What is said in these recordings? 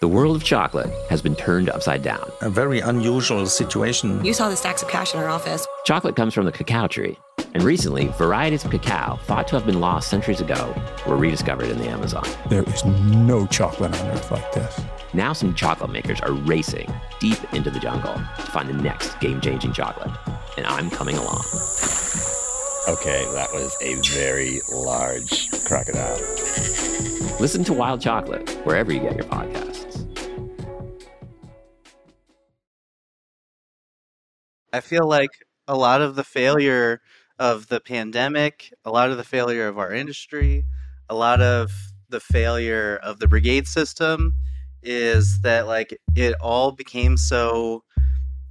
The world of chocolate has been turned upside down. A very unusual situation. You saw the stacks of cash in our office. Chocolate comes from the cacao tree, and recently, varieties of cacao thought to have been lost centuries ago were rediscovered in the Amazon. There is no chocolate on earth like this. Now, some chocolate makers are racing deep into the jungle to find the next game changing chocolate, and I'm coming along. Okay, that was a very large crocodile. Listen to Wild Chocolate wherever you get your podcasts. I feel like a lot of the failure of the pandemic, a lot of the failure of our industry, a lot of the failure of the brigade system is that like it all became so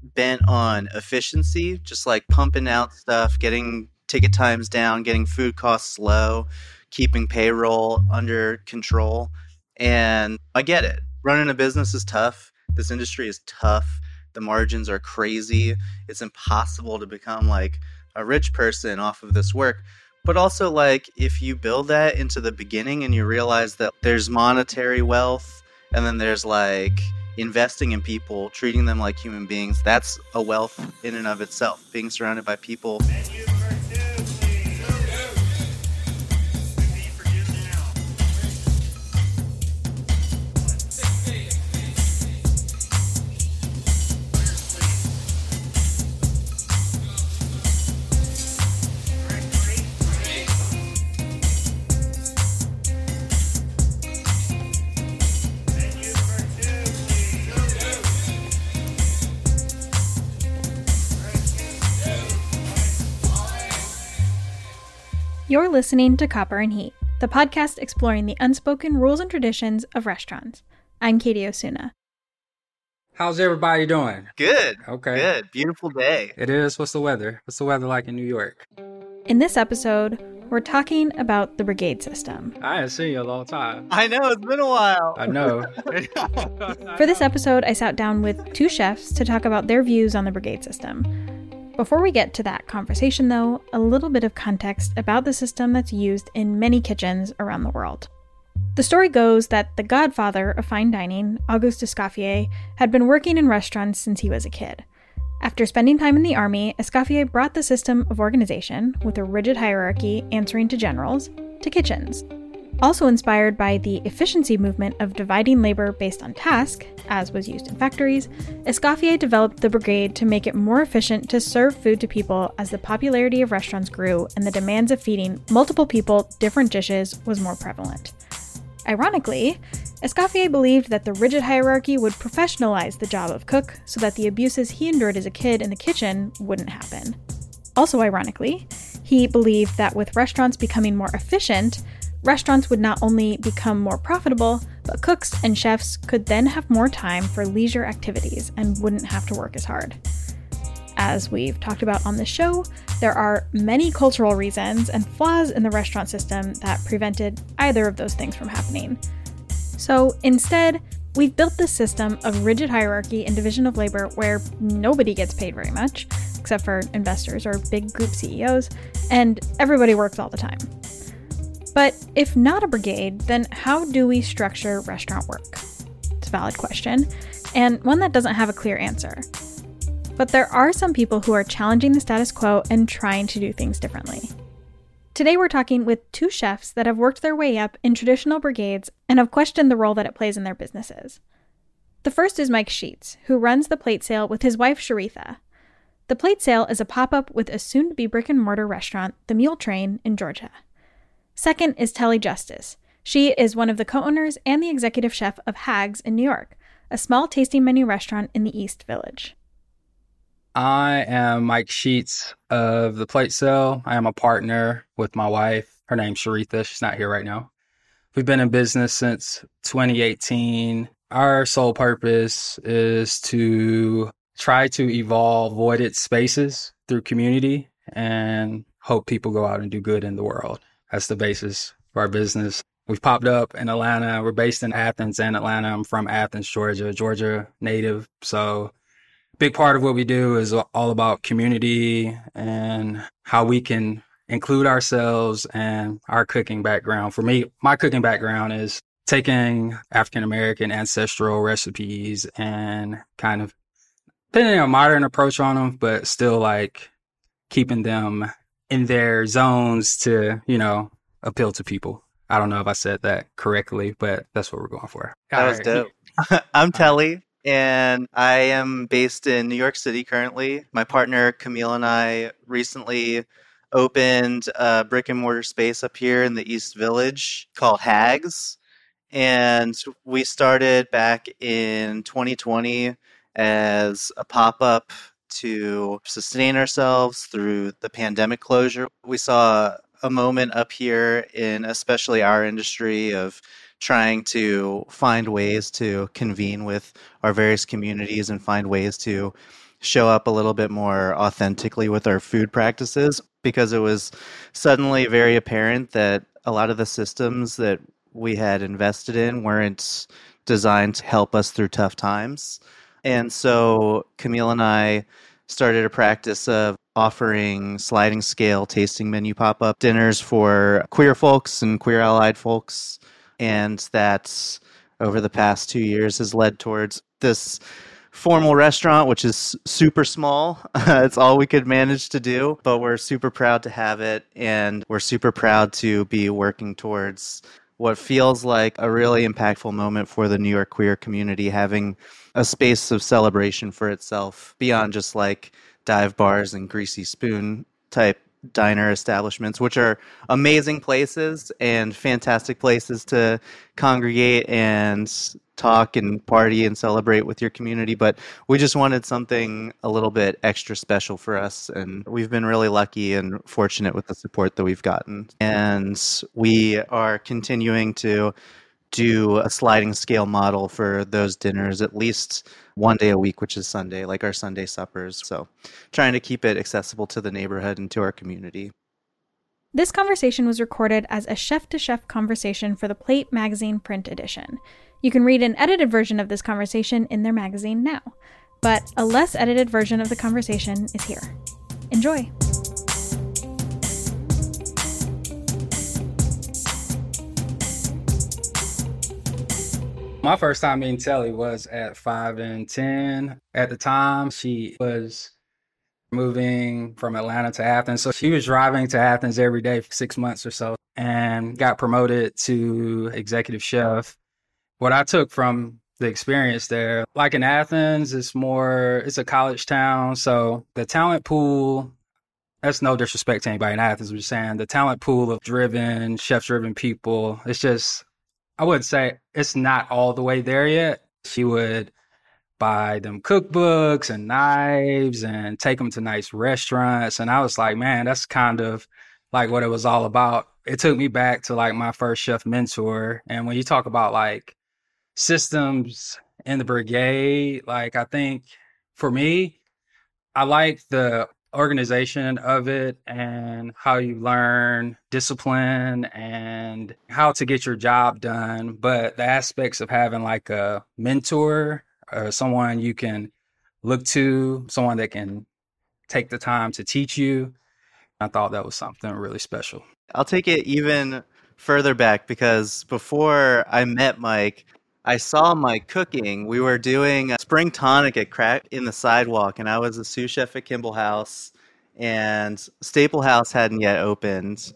bent on efficiency, just like pumping out stuff, getting ticket times down, getting food costs low, keeping payroll under control. And I get it. Running a business is tough. This industry is tough. The margins are crazy. It's impossible to become like a rich person off of this work. But also, like, if you build that into the beginning and you realize that there's monetary wealth and then there's like investing in people, treating them like human beings, that's a wealth in and of itself. Being surrounded by people. You're listening to Copper and Heat, the podcast exploring the unspoken rules and traditions of restaurants. I'm Katie Osuna. How's everybody doing? Good. Okay. Good. Beautiful day. It is. What's the weather? What's the weather like in New York? In this episode, we're talking about the brigade system. I haven't seen you a long time. I know, it's been a while. I know. For this episode, I sat down with two chefs to talk about their views on the brigade system. Before we get to that conversation, though, a little bit of context about the system that's used in many kitchens around the world. The story goes that the godfather of fine dining, Auguste Escoffier, had been working in restaurants since he was a kid. After spending time in the army, Escoffier brought the system of organization, with a rigid hierarchy answering to generals, to kitchens. Also inspired by the efficiency movement of dividing labor based on task, as was used in factories, Escoffier developed the brigade to make it more efficient to serve food to people as the popularity of restaurants grew and the demands of feeding multiple people different dishes was more prevalent. Ironically, Escoffier believed that the rigid hierarchy would professionalize the job of cook so that the abuses he endured as a kid in the kitchen wouldn't happen. Also, ironically, he believed that with restaurants becoming more efficient, restaurants would not only become more profitable, but cooks and chefs could then have more time for leisure activities and wouldn't have to work as hard. As we've talked about on the show, there are many cultural reasons and flaws in the restaurant system that prevented either of those things from happening. So instead, we've built this system of rigid hierarchy and division of labor where nobody gets paid very much, except for investors or big group CEOs, and everybody works all the time. But if not a brigade, then how do we structure restaurant work? It's a valid question, and one that doesn't have a clear answer. But there are some people who are challenging the status quo and trying to do things differently. Today we're talking with two chefs that have worked their way up in traditional brigades and have questioned the role that it plays in their businesses. The first is Mike Sheets, who runs the plate sale with his wife Sharitha. The plate sale is a pop up with a soon to be brick and mortar restaurant, The Mule Train, in Georgia. Second is Telly Justice. She is one of the co owners and the executive chef of Hags in New York, a small tasting menu restaurant in the East Village. I am Mike Sheets of the Plate Sale. I am a partner with my wife. Her name's Sharitha. She's not here right now. We've been in business since 2018. Our sole purpose is to try to evolve voided spaces through community and hope people go out and do good in the world. That's the basis for our business. We've popped up in Atlanta. We're based in Athens and Atlanta. I'm from Athens, Georgia, Georgia native. So a big part of what we do is all about community and how we can include ourselves and our cooking background. For me, my cooking background is taking African American ancestral recipes and kind of putting a modern approach on them, but still like keeping them in their zones to, you know, appeal to people. I don't know if I said that correctly, but that's what we're going for. That was dope. I'm Telly, and I am based in New York City currently. My partner Camille and I recently opened a brick and mortar space up here in the East Village called Hags. And we started back in 2020 as a pop up to sustain ourselves through the pandemic closure. We saw a moment up here in especially our industry of trying to find ways to convene with our various communities and find ways to show up a little bit more authentically with our food practices because it was suddenly very apparent that a lot of the systems that we had invested in weren't designed to help us through tough times. And so Camille and I started a practice of offering sliding scale tasting menu pop up dinners for queer folks and queer allied folks. And that over the past two years has led towards this formal restaurant, which is super small. it's all we could manage to do, but we're super proud to have it. And we're super proud to be working towards what feels like a really impactful moment for the New York queer community, having a space of celebration for itself beyond just like dive bars and greasy spoon type diner establishments, which are amazing places and fantastic places to congregate and talk and party and celebrate with your community. But we just wanted something a little bit extra special for us. And we've been really lucky and fortunate with the support that we've gotten. And we are continuing to do a sliding scale model for those dinners at least one day a week, which is Sunday, like our Sunday suppers. So trying to keep it accessible to the neighborhood and to our community. This conversation was recorded as a chef to chef conversation for the Plate Magazine print edition. You can read an edited version of this conversation in their magazine now, but a less edited version of the conversation is here. Enjoy! My first time meeting Telly was at five and 10. At the time, she was moving from Atlanta to Athens. So she was driving to Athens every day for six months or so and got promoted to executive chef. What I took from the experience there, like in Athens, it's more, it's a college town. So the talent pool, that's no disrespect to anybody in Athens. I'm just saying the talent pool of driven, chef driven people, it's just I wouldn't say it's not all the way there yet. She would buy them cookbooks and knives and take them to nice restaurants. And I was like, man, that's kind of like what it was all about. It took me back to like my first chef mentor. And when you talk about like systems in the brigade, like I think for me, I like the organization of it and how you learn discipline and how to get your job done. But the aspects of having like a mentor or someone you can look to, someone that can take the time to teach you, I thought that was something really special. I'll take it even further back because before I met Mike, I saw my cooking. We were doing a spring tonic at Crack in the Sidewalk, and I was a sous chef at Kimball House, and Staple House hadn't yet opened.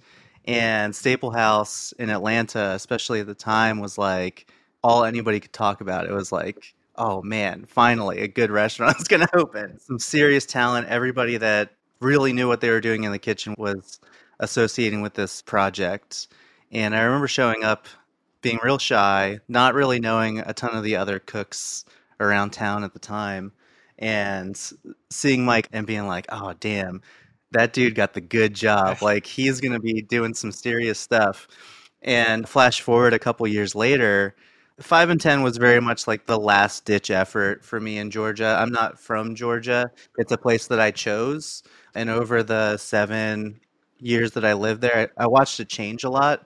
And Staple House in Atlanta, especially at the time, was like all anybody could talk about. It was like, oh man, finally a good restaurant is going to open. Some serious talent. Everybody that really knew what they were doing in the kitchen was associating with this project. And I remember showing up being real shy, not really knowing a ton of the other cooks around town at the time, and seeing Mike and being like, "Oh, damn, that dude got the good job. Like he's gonna be doing some serious stuff." And flash forward a couple years later, five and ten was very much like the last ditch effort for me in Georgia. I'm not from Georgia; it's a place that I chose, and over the seven years that I lived there, I watched it change a lot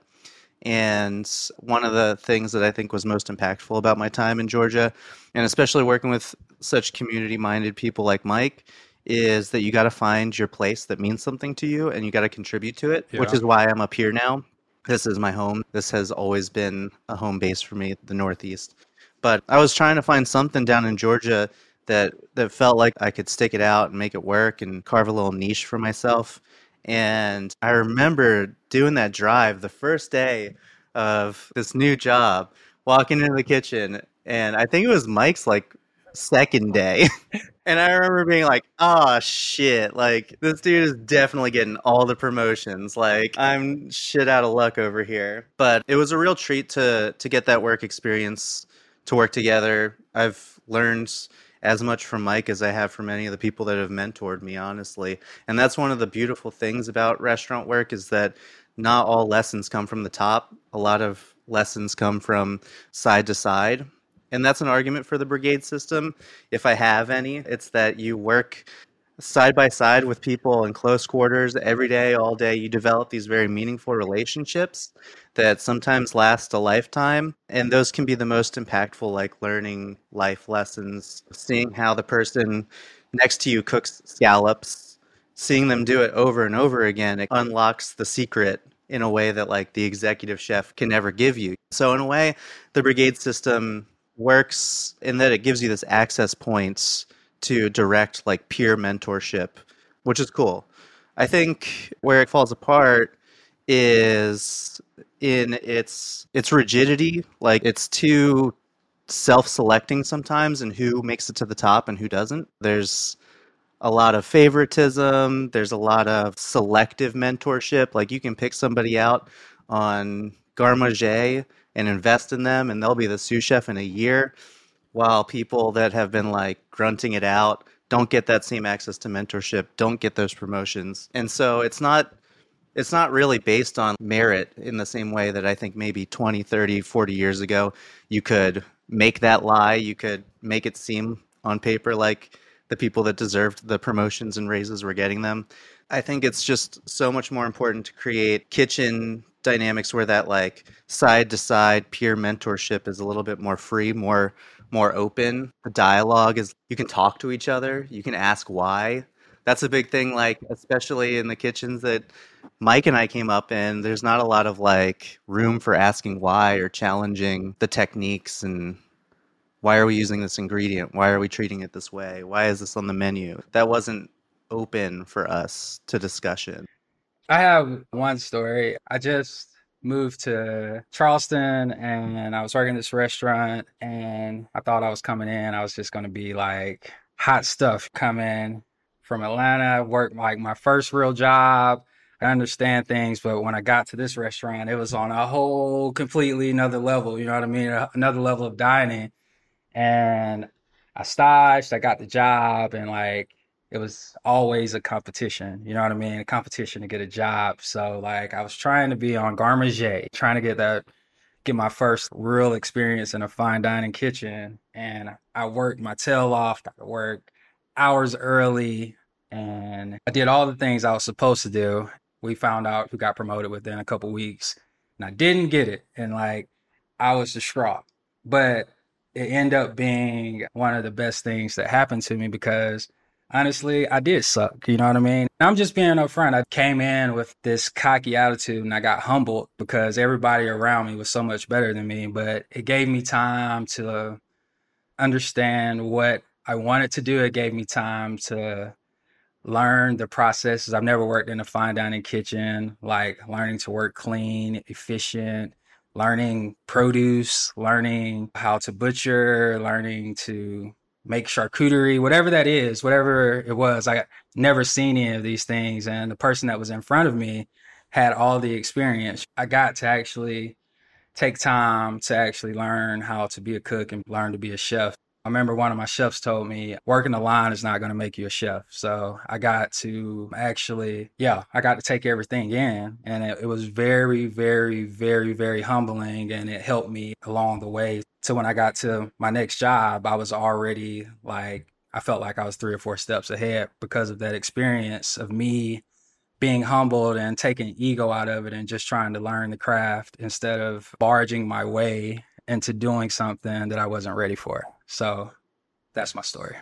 and one of the things that I think was most impactful about my time in Georgia, and especially working with such community minded people like Mike, is that you got to find your place that means something to you and you got to contribute to it, yeah. which is why I'm up here now. This is my home. This has always been a home base for me, the Northeast. But I was trying to find something down in Georgia that that felt like I could stick it out and make it work and carve a little niche for myself. And I remember doing that drive the first day of this new job, walking into the kitchen, and I think it was Mike's like second day. and I remember being like, oh shit, like this dude is definitely getting all the promotions. Like I'm shit out of luck over here. But it was a real treat to to get that work experience to work together. I've learned as much from Mike as I have from any of the people that have mentored me, honestly. And that's one of the beautiful things about restaurant work is that not all lessons come from the top. A lot of lessons come from side to side. And that's an argument for the brigade system. If I have any, it's that you work side by side with people in close quarters every day, all day. You develop these very meaningful relationships that sometimes last a lifetime. And those can be the most impactful, like learning life lessons, seeing how the person next to you cooks scallops, seeing them do it over and over again. It unlocks the secret in a way that like the executive chef can never give you. So in a way, the brigade system works in that it gives you this access points to direct like peer mentorship, which is cool. I think where it falls apart is in its its rigidity, like it's too self-selecting sometimes and who makes it to the top and who doesn't. There's a lot of favoritism, there's a lot of selective mentorship, like you can pick somebody out on Garde Manger and invest in them and they'll be the sous chef in a year while people that have been like grunting it out don't get that same access to mentorship, don't get those promotions. And so it's not it's not really based on merit in the same way that I think maybe 20, 30, 40 years ago you could make that lie, you could make it seem on paper like the people that deserved the promotions and raises were getting them. I think it's just so much more important to create kitchen dynamics where that like side to side peer mentorship is a little bit more free, more more open. The dialogue is you can talk to each other, you can ask why. That's a big thing, like especially in the kitchens that Mike and I came up in. There's not a lot of like room for asking why or challenging the techniques and why are we using this ingredient? Why are we treating it this way? Why is this on the menu? That wasn't open for us to discussion. I have one story. I just moved to Charleston and I was working this restaurant and I thought I was coming in. I was just going to be like hot stuff coming from Atlanta, work like my first real job. I understand things, but when I got to this restaurant, it was on a whole completely another level. You know what I mean? Another level of dining. And I staged, I got the job, and like it was always a competition. You know what I mean? A competition to get a job. So like I was trying to be on Garde Manger, trying to get that get my first real experience in a fine dining kitchen. And I worked my tail off, I worked hours early and I did all the things I was supposed to do. We found out who got promoted within a couple weeks. And I didn't get it. And like I was distraught. But it ended up being one of the best things that happened to me because honestly, I did suck. You know what I mean? I'm just being upfront. I came in with this cocky attitude and I got humbled because everybody around me was so much better than me. But it gave me time to understand what I wanted to do. It gave me time to learn the processes. I've never worked in a fine dining kitchen, like learning to work clean, efficient, learning produce, learning how to butcher, learning to make charcuterie, whatever that is, whatever it was. I never seen any of these things. And the person that was in front of me had all the experience. I got to actually take time to actually learn how to be a cook and learn to be a chef. I remember one of my chefs told me working the line is not going to make you a chef. So I got to actually, yeah, I got to take everything in. And it, it, was very, very, very, very humbling. And it helped me along the way. So when I got to my next job, I was already like, I felt like I was three or four steps ahead because of that experience of me being humbled and taking ego out of it and just trying to learn the craft instead of barging my way into doing something that I wasn't ready for. So that's my story.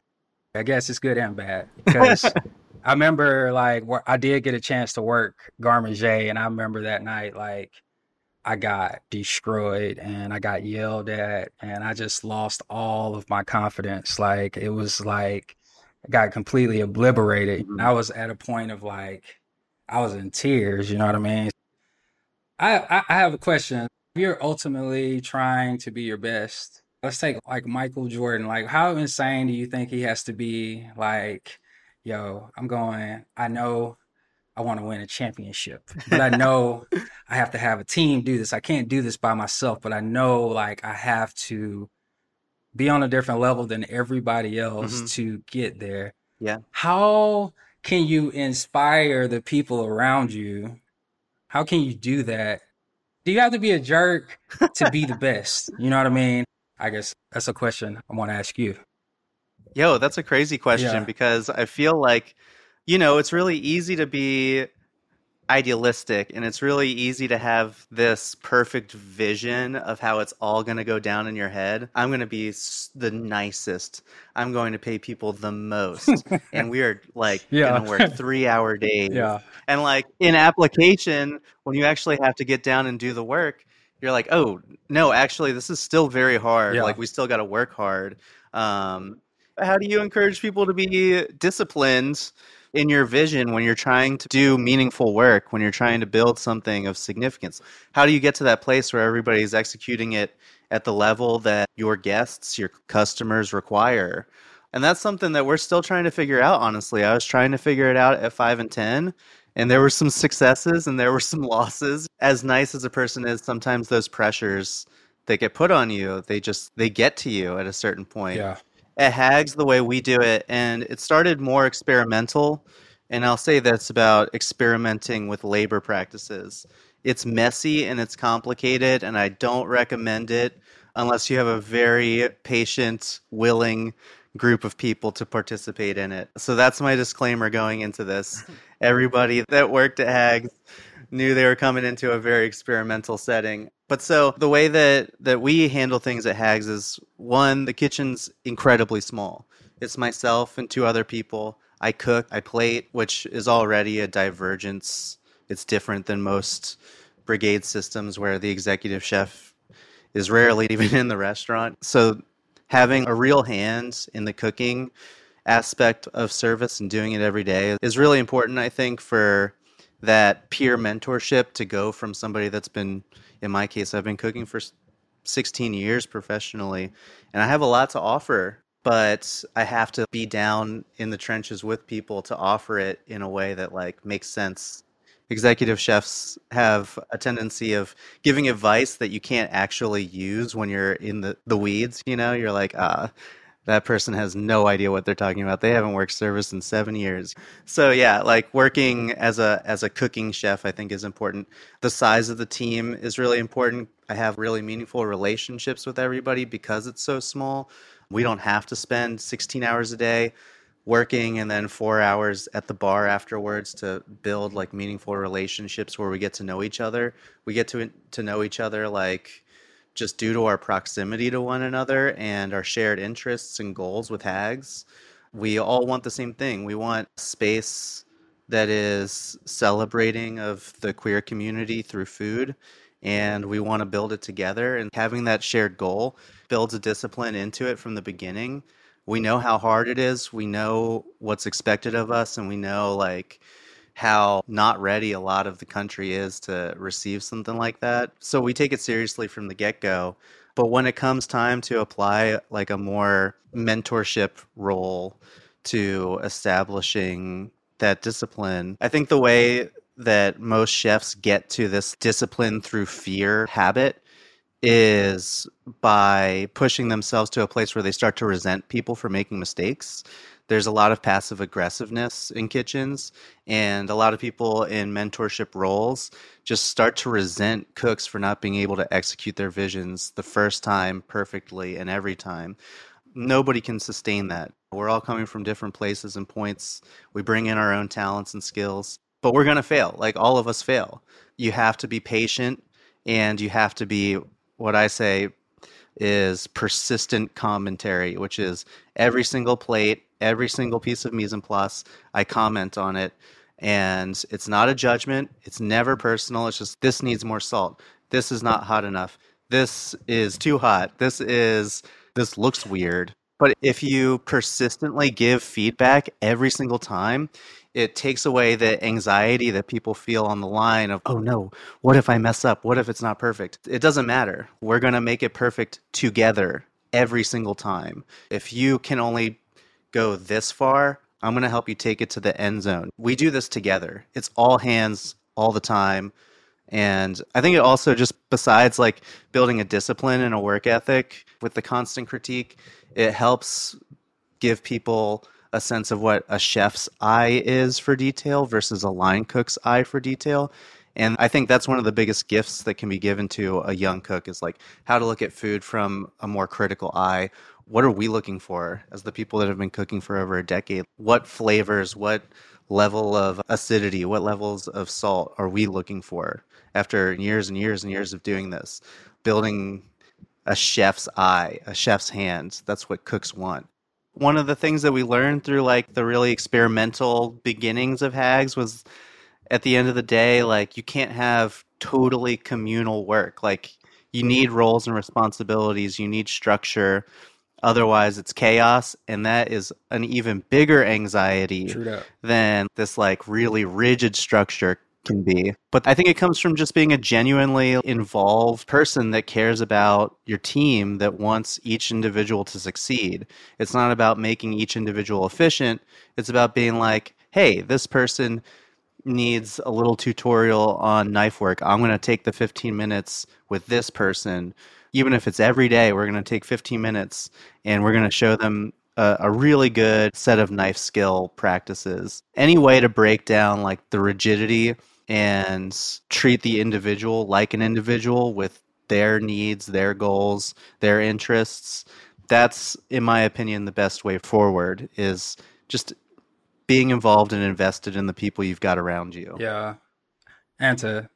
I guess it's good and bad because I remember like I did get a chance to work Garde Manger, and I remember that night like I got destroyed and I got yelled at and I just lost all of my confidence. Like it was like I got completely obliterated. Mhm. I was at a point of like I was in tears, you know what I mean? I I, I have a question. If You're ultimately trying to be your best. Let's take like Michael Jordan. Like how insane do you think he has to be like, yo, I'm going, I know I want to win a championship, but I know I have to have a team do this. I can't do this by myself, but I know like I have to be on a different level than everybody else Mhm. to get there. Yeah. How can you inspire the people around you? How can you do that? Do you have to be a jerk to be the best? You know what I mean? I guess that's a question I want to ask you. Yo, that's a crazy question Yeah. because I feel like, you know, it's really easy to be idealistic and it's really easy to have this perfect vision of how it's all going to go down in your head. I'm going to be the nicest. I'm going to pay people the most. and we are like Yeah. going to work three hour days. Yeah. And like in application, when you actually have to get down and do the work, you're like, oh no, actually, this is still very hard. Yeah. Like we still got to work hard. Um, how do you encourage people to be disciplined in your vision when you're trying to do meaningful work, when you're trying to build something of significance? How do you get to that place where everybody's executing it at the level that your guests, your customers require? And that's something that we're still trying to figure out, honestly. I was trying to figure it out at 5 and 10, and there were some successes and there were some losses. As nice as a person is, sometimes those pressures that get put on you, they just they get to you at a certain point Yeah. At Hags the way we do it, and it started more experimental. And I'll say that's about experimenting with labor practices. It's messy and it's complicated, and I don't recommend it unless you have a very patient, willing group of people to participate in it. So that's my disclaimer going into this. Everybody that worked at Hags knew they were coming into a very experimental setting. But so the way that that we handle things at Hags is one, the kitchen's incredibly small. It's myself and two other people. I cook, I plate, which is already a divergence. It's different than most brigade systems where the executive chef is rarely even in the restaurant. So having a real hand in the cooking aspect of service and doing it every day is really important, I think, for that peer mentorship to go from somebody that's been, in my case, I've been cooking for 16 years professionally, and I have a lot to offer, but I have to be down in the trenches with people to offer it in a way that like makes sense. Executive chefs have a tendency of giving advice that you can't actually use when you're in the, the weeds. You know, you're like, ah, that person has no idea what they're talking about. They haven't worked service in seven years. So yeah, like working as a as a cooking chef, I think is important. The size of the team is really important. I have really meaningful relationships with everybody because it's so small. We don't have to spend 16 hours a day working and then four hours at the bar afterwards to build like meaningful relationships where we get to know each other. We get to to know each other like just due to our proximity to one another and our shared interests and goals with hags. We all want the same thing. We want space that is celebrating of the queer community through food and we want to build it together and having that shared goal builds a discipline into it from the beginning we know how hard it is we know what's expected of us and we know like how not ready a lot of the country is to receive something like that so we take it seriously from the get-go but when it comes time to apply like a more mentorship role to establishing that discipline i think the way that most chefs get to this discipline through fear habit is by pushing themselves to a place where they start to resent people for making mistakes. There's a lot of passive aggressiveness in kitchens, and a lot of people in mentorship roles just start to resent cooks for not being able to execute their visions the first time perfectly and every time. Nobody can sustain that. We're all coming from different places and points. We bring in our own talents and skills, but we're going to fail. Like all of us fail. You have to be patient and you have to be what I say is persistent commentary, which is every single plate, every single piece of mise en place, I comment on it. And it's not a judgment. It's never personal. It's just this needs more salt. this is not hot enough. This is too hot. This is this looks weird. But if you persistently give feedback every single time, it takes away the anxiety that people feel on the line of, oh no, what if I mess up? What if it's not perfect? It doesn't matter. We're going to make it perfect together every single time. If you can only go this far, I'm going to help you take it to the end zone. We do this together. It's all hands all the time. And I think it also just besides like building a discipline and a work ethic with the constant critique, it helps give people a sense of what a chef's eye is for detail versus a line cook's eye for detail. And I think that's one of the biggest gifts that can be given to a young cook is like how to look at food from a more critical eye. What are we looking for as the people that have been cooking for over a decade? What flavors, what level of acidity, what levels of salt are we looking for after years and years and years of doing this? Building a chef's eye, a chef's hands. That's what cooks want. One of the things that we learned through like the really experimental beginnings of Hags was at the end of the day, like you can't have totally communal work. Like you need roles and responsibilities, you need structure. Otherwise, it's chaos, and that is an even bigger anxiety than this like really rigid structure can be. But I think it comes from just being a genuinely involved person that cares about your team, that wants each individual to succeed. It's not about making each individual efficient, it's about being like, hey, this person needs a little tutorial on knife work. I'm going to take the 15 minutes with this person. Even if it's every day, we're going to take 15 minutes and we're going to show them a, a, really good set of knife skill practices. Any way to break down like the rigidity and treat the individual like an individual with their needs, their goals, their interests. That's, in my opinion, the best way forward is just being involved and invested in the people you've got around you. Yeah. And to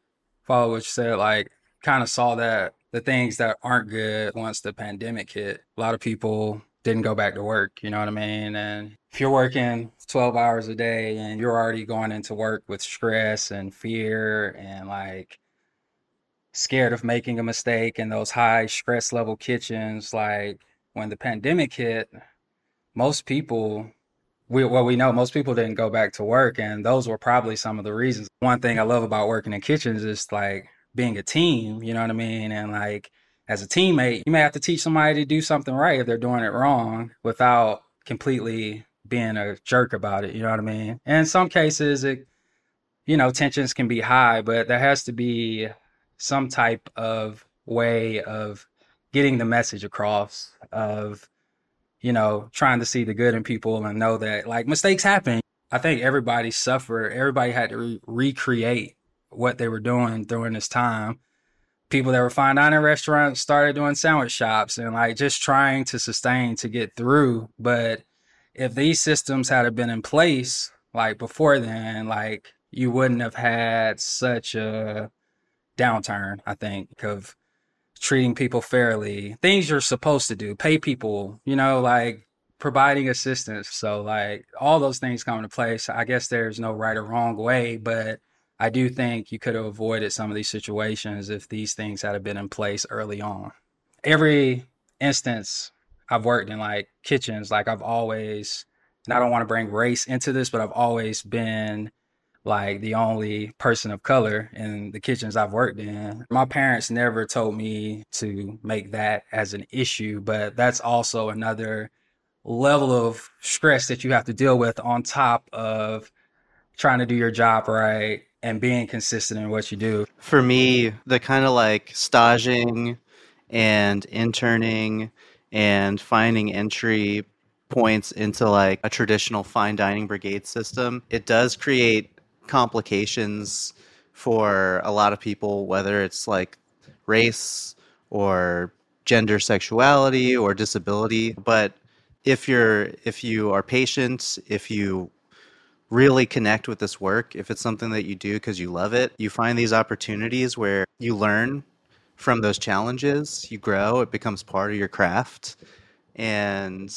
follow what you said, like, kind of saw that the things that aren't good once the pandemic hit, a lot of people didn't go back to work, you know what I mean? And if you're working 12 hours a day and you're already going into work with stress and fear and like scared of making a mistake in those high stress level kitchens, like when the pandemic hit, most people we well we know most people didn't go back to work and those were probably some of the reasons. One thing I love about working in kitchens is like being a team, you know what I mean? And like as a teammate, you may have to teach somebody to do something right if they're doing it wrong without completely being a jerk about it. You know what I mean? And in some cases, it, you know, tensions can be high, but there has to be some type of way of getting the message across of, you know, trying to see the good in people and know that like mistakes happen. I think everybody suffered. Everybody had to re- recreate what they were doing during this time people that were fine dining restaurants started doing sandwich shops and like just trying to sustain to get through. But if these systems had been in place like before then, like you wouldn't have had such a downturn, I think, of treating people fairly, things you're supposed to do, pay people, you know, like providing assistance. So like all those things come into place. I guess there's no right or wrong way, but I do think you could have avoided some of these situations if these things had been in place early on. Every instance I've worked in like kitchens, like I've always, and I don't want to bring race into this, but I've always been like the only person of color in the kitchens I've worked in. My parents never told me to make that as an issue, but that's also another level of stress that you have to deal with on top of trying to do your job right and being consistent in what you do. For me, the kind of like staging and interning and finding entry points into like a traditional fine dining brigade system, it does create complications for a lot of people, whether it's like race or gender sexuality or disability. But if you're if you are patient, if you really connect with this work, if it's something that you do because you love it, you find these opportunities where you learn from those challenges, you grow, it becomes part of your craft. And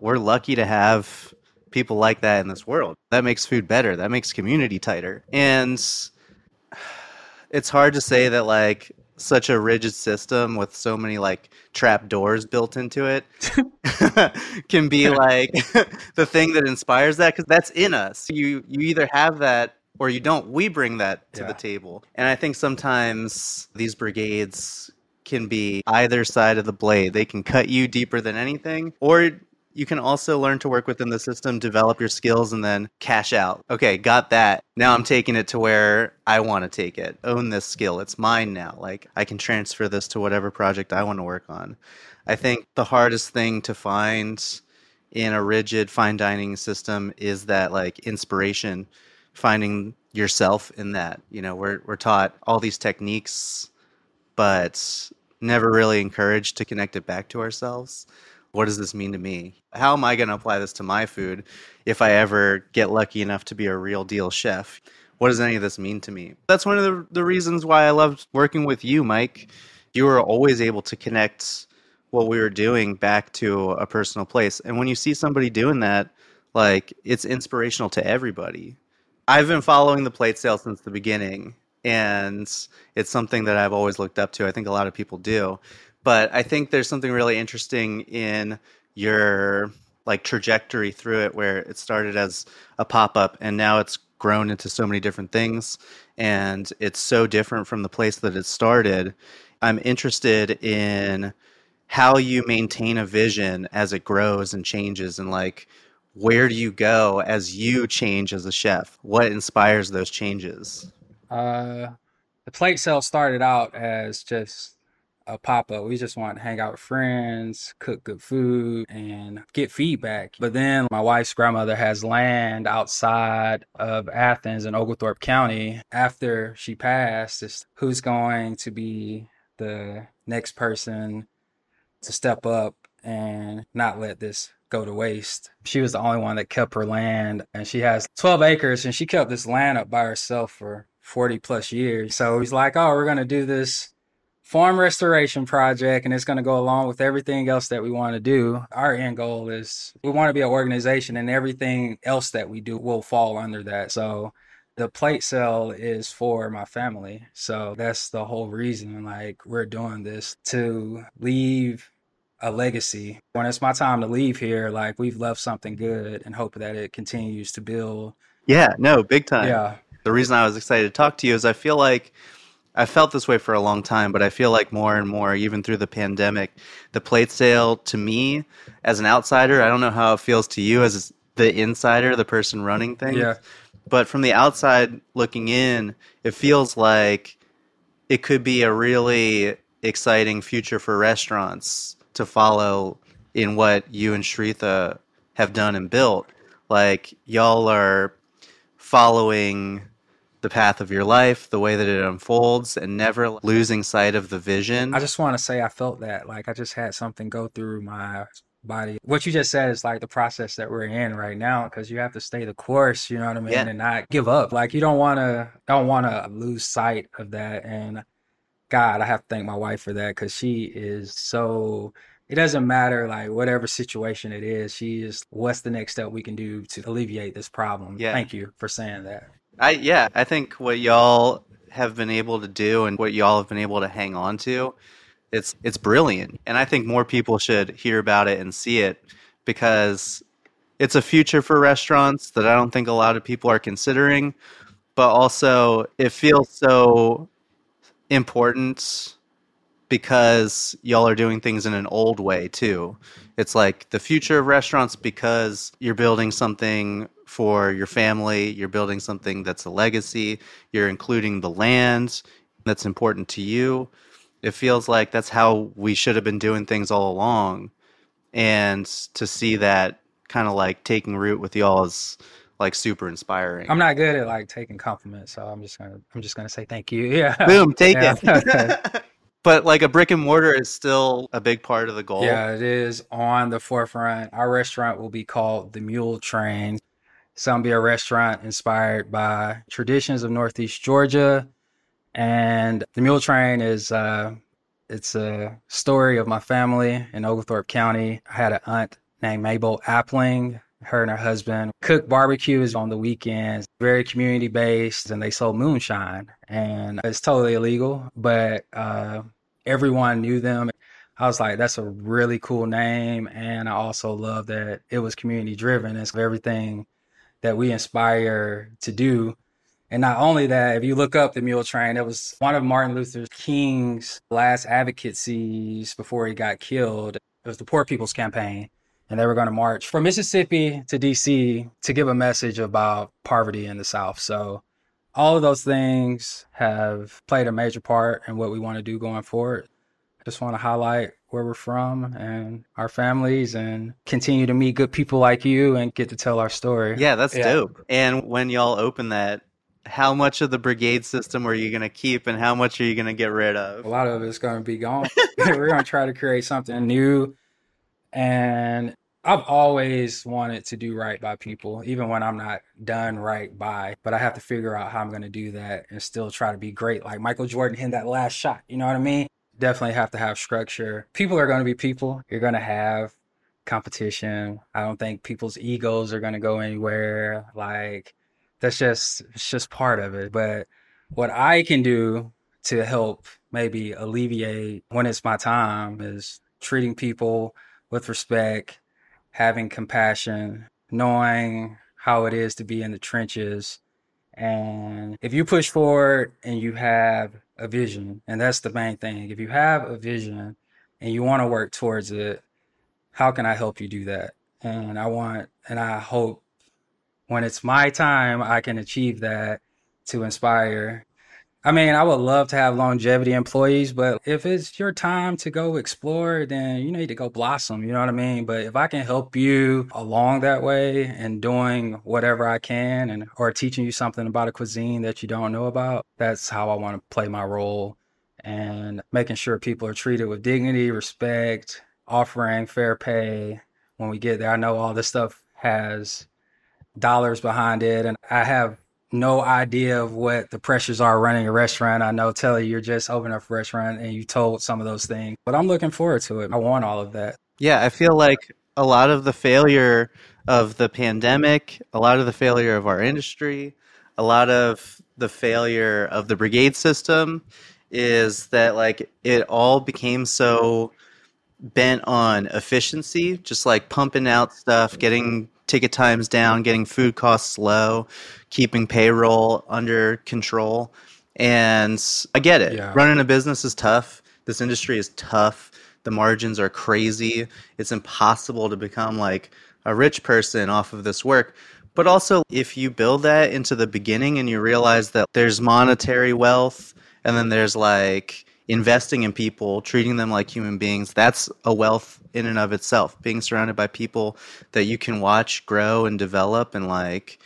we're lucky to have people like that in this world. That makes food better, that makes community tighter. And it's hard to say that, like, such a rigid system with so many like trap doors built into it can be like the thing that inspires that because that's in us. You you either have that or you don't. We bring that to Yeah. the table, and I think sometimes these brigades can be either side of the blade. They can cut you deeper than anything, or you can also learn to work within the system, develop your skills, and then cash out. Okay, got that. Now I'm taking it to where I want to take it. Own this skill. It's mine now. Like I can transfer this to whatever project I want to work on. I think the hardest thing to find in a rigid fine dining system is that like inspiration, finding yourself in that. You know, we're we're taught all these techniques but never really encouraged to connect it back to ourselves. What does this mean to me? How am I going to apply this to my food if I ever get lucky enough to be a real deal chef? What does any of this mean to me? That's one of the, the reasons why I loved working with you, Mike. You were always able to connect what we were doing back to a personal place. And when you see somebody doing that, like it's inspirational to everybody. I've been following the plate sale since the beginning, and it's something that I've always looked up to. I think a lot of people do. But I think there's something really interesting in your like trajectory through it where it started as a pop-up and now it's grown into so many different things and it's so different from the place that it started. I'm interested in how you maintain a vision as it grows and changes and like where do you go as you change as a chef? What inspires those changes? Uh, the plate sale started out as just a pop up. We just want to hang out with friends, cook good food, and get feedback. But then my wife's grandmother has land outside of Athens in Oglethorpe County. After she passed, it's who's going to be the next person to step up and not let this go to waste. She was the only one that kept her land, and she has 12 acres, and she kept this land up by herself for 40 plus years. So he's like, oh, we're going to do this farm restoration project, and it's going to go along with everything else that we want to do. Our end goal is we want to be an organization, and everything else that we do will fall under that. So the plate sale is for my family. So that's the whole reason like we're doing this to leave a legacy. When it's my time to leave here, like we've left something good and hope that it continues to build. Yeah, no, big time. Yeah. The reason I was excited to talk to you is I feel like I felt this way for a long time, but I feel like more and more, even through the pandemic, the plate sale to me as an outsider, I don't know how it feels to you as the insider, the person running things. Yeah. But from the outside looking in, it feels like it could be a really exciting future for restaurants to follow in what you and Sharitha have done and built. Like y'all are following the path of your life, the way that it unfolds, and never losing sight of the vision. I just want to say I felt that. Like I just had something go through my body. What you just said is like the process that we're in right now because you have to stay the course, you know what I mean, Yeah. and not give up. Like you don't want to don't want to lose sight of that and God, I have to thank my wife for that cuz she is so it doesn't matter like whatever situation it is, she is what's the next step we can do to alleviate this problem. Yeah. Thank you for saying that. I yeah, I think what y'all have been able to do and what y'all have been able to hang on to, it's it's brilliant. And I think more people should hear about it and see it because it's a future for restaurants that I don't think a lot of people are considering, but also it feels so important because y'all are doing things in an old way too. It's like the future of restaurants because you're building something for your family, you're building something that's a legacy, you're including the land that's important to you. It feels like that's how we should have been doing things all along. And to see that kind of like taking root with y'all is like super inspiring. I'm not good at like taking compliments, so I'm just to I'm just to say thank you. Yeah. Boom, take Yeah. it. but like a brick and mortar is still a big part of the goal. Yeah, it is on the forefront. Our restaurant will be called the Mule Train. It's going to be a restaurant inspired by traditions of Northeast Georgia. And the Mule Train is uh, it's a story of my family in Oglethorpe County. I had an aunt named Mabel Appling, Her and her husband cook barbecues on the weekends, very community based, and they sold moonshine. And it's totally illegal, but uh, everyone knew them. I was like, that's a really cool name. And I also love that it was community driven. It's everything that we inspire to do. And not only that, if you look up the Mule Train, it was one of Martin Luther King's last advocacies before he got killed. It was the Poor People's Campaign. And they were going to march from Mississippi to DC to give a message about poverty in the South. So all of those things have played a major part in what we want to do going forward. I just want to highlight where we're from and our families and continue to meet good people like you and get to tell our story. Yeah, that's yeah. dope. And when y'all open that, how much of the brigade system are you going to keep and how much are you going to get rid of? A lot of it's going to be gone. we're going to try to create something new. And I've always wanted to do right by people, even when I'm not done right by. But I have to figure out how I'm going to do that and still try to be great. Like Michael Jordan hit that last shot. You know what I mean? Definitely have to have structure. People are going to be people. You're going to have competition. I don't think people's egos are going to go anywhere. Like, that's just it's just part of it. But what I can do to help maybe alleviate when it's my time is treating people with respect, having compassion, knowing how it is to be in the trenches. And if you push forward and you have a vision, and that's the main thing, if you have a vision and you want to work towards it, how can I help you do that? And I want, and I hope when it's my time, I can achieve that to inspire. I mean, I would love to have longevity employees, but if it's your time to go explore, then you need to go blossom. You know what I mean? But if I can help you along that way and doing whatever I can and or teaching you something about a cuisine that you don't know about, that's how I want to play my role and making sure people are treated with dignity, respect, offering fair pay when we get there. I know all this stuff has dollars behind it. And I have no idea of what the pressures are running a restaurant. I know, Telly, you're just opening up a restaurant and you told some of those things, but I'm looking forward to it. I want all of that. Yeah, I feel like a lot of the failure of the pandemic, a lot of the failure of our industry, a lot of the failure of the brigade system is that like it all became so bent on efficiency, just like pumping out stuff, getting ticket times down, getting food costs low, keeping payroll under control. And I get it. Yeah. Running a business is tough. This industry is tough. The margins are crazy. It's impossible to become like a rich person off of this work. But also, if you build that into the beginning and you realize that there's monetary wealth and then there's like investing in people, treating them like human beings, that's a wealth in and of itself. Being surrounded by people that you can watch grow and develop and like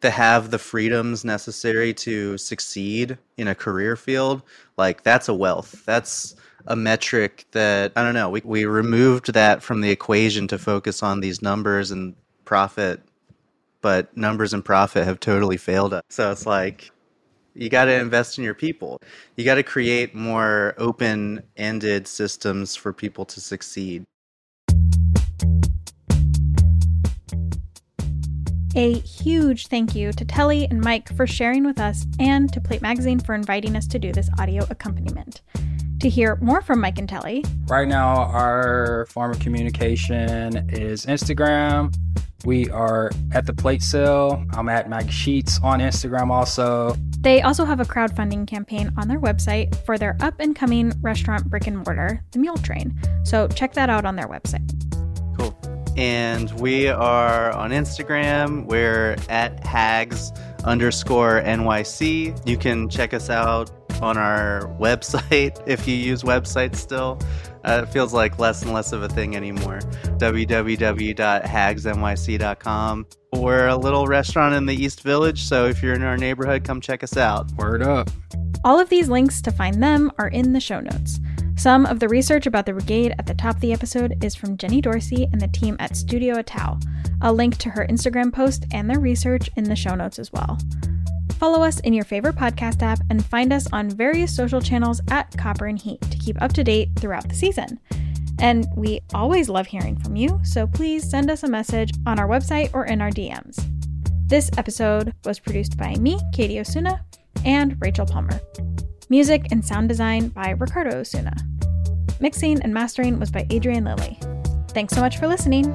to have the freedoms necessary to succeed in a career field, like that's a wealth. That's a metric that I don't know. We we removed that from the equation to focus on these numbers and profit, but numbers and profit have totally failed us. So it's like you got to invest in your people. You got to create more open ended systems for people to succeed. A huge thank you to Telly and Mike for sharing with us and to Plate Magazine for inviting us to do this audio accompaniment. To hear more from Mike and Telly, right now our form of communication is Instagram. We are at the plate sale. I'm at Mag Sheets on Instagram also. They also have a crowdfunding campaign on their website for their up and coming restaurant brick and mortar, The Mule Train. So check that out on their website. Cool. And we are on Instagram. We're at hags underscore NYC. You can check us out on our website if you use websites still. Uh, it feels like less and less of a thing anymore. www.hagsnyc.com. We're a little restaurant in the East Village, so if you're in our neighborhood, come check us out. Word up. All of these links to find them are in the show notes. Some of the research about the brigade at the top of the episode is from Jenny Dorsey and the team at Studio Atao. I'll link to her Instagram post and their research in the show notes as well. Follow us in your favorite podcast app and find us on various social channels at Copper and Heat to keep up to date throughout the season. And we always love hearing from you, so please send us a message on our website or in our DMs. This episode was produced by me, Katie Osuna, and Rachel Palmer. Music and sound design by Ricardo Osuna. Mixing and mastering was by Adrian Lilly. Thanks so much for listening.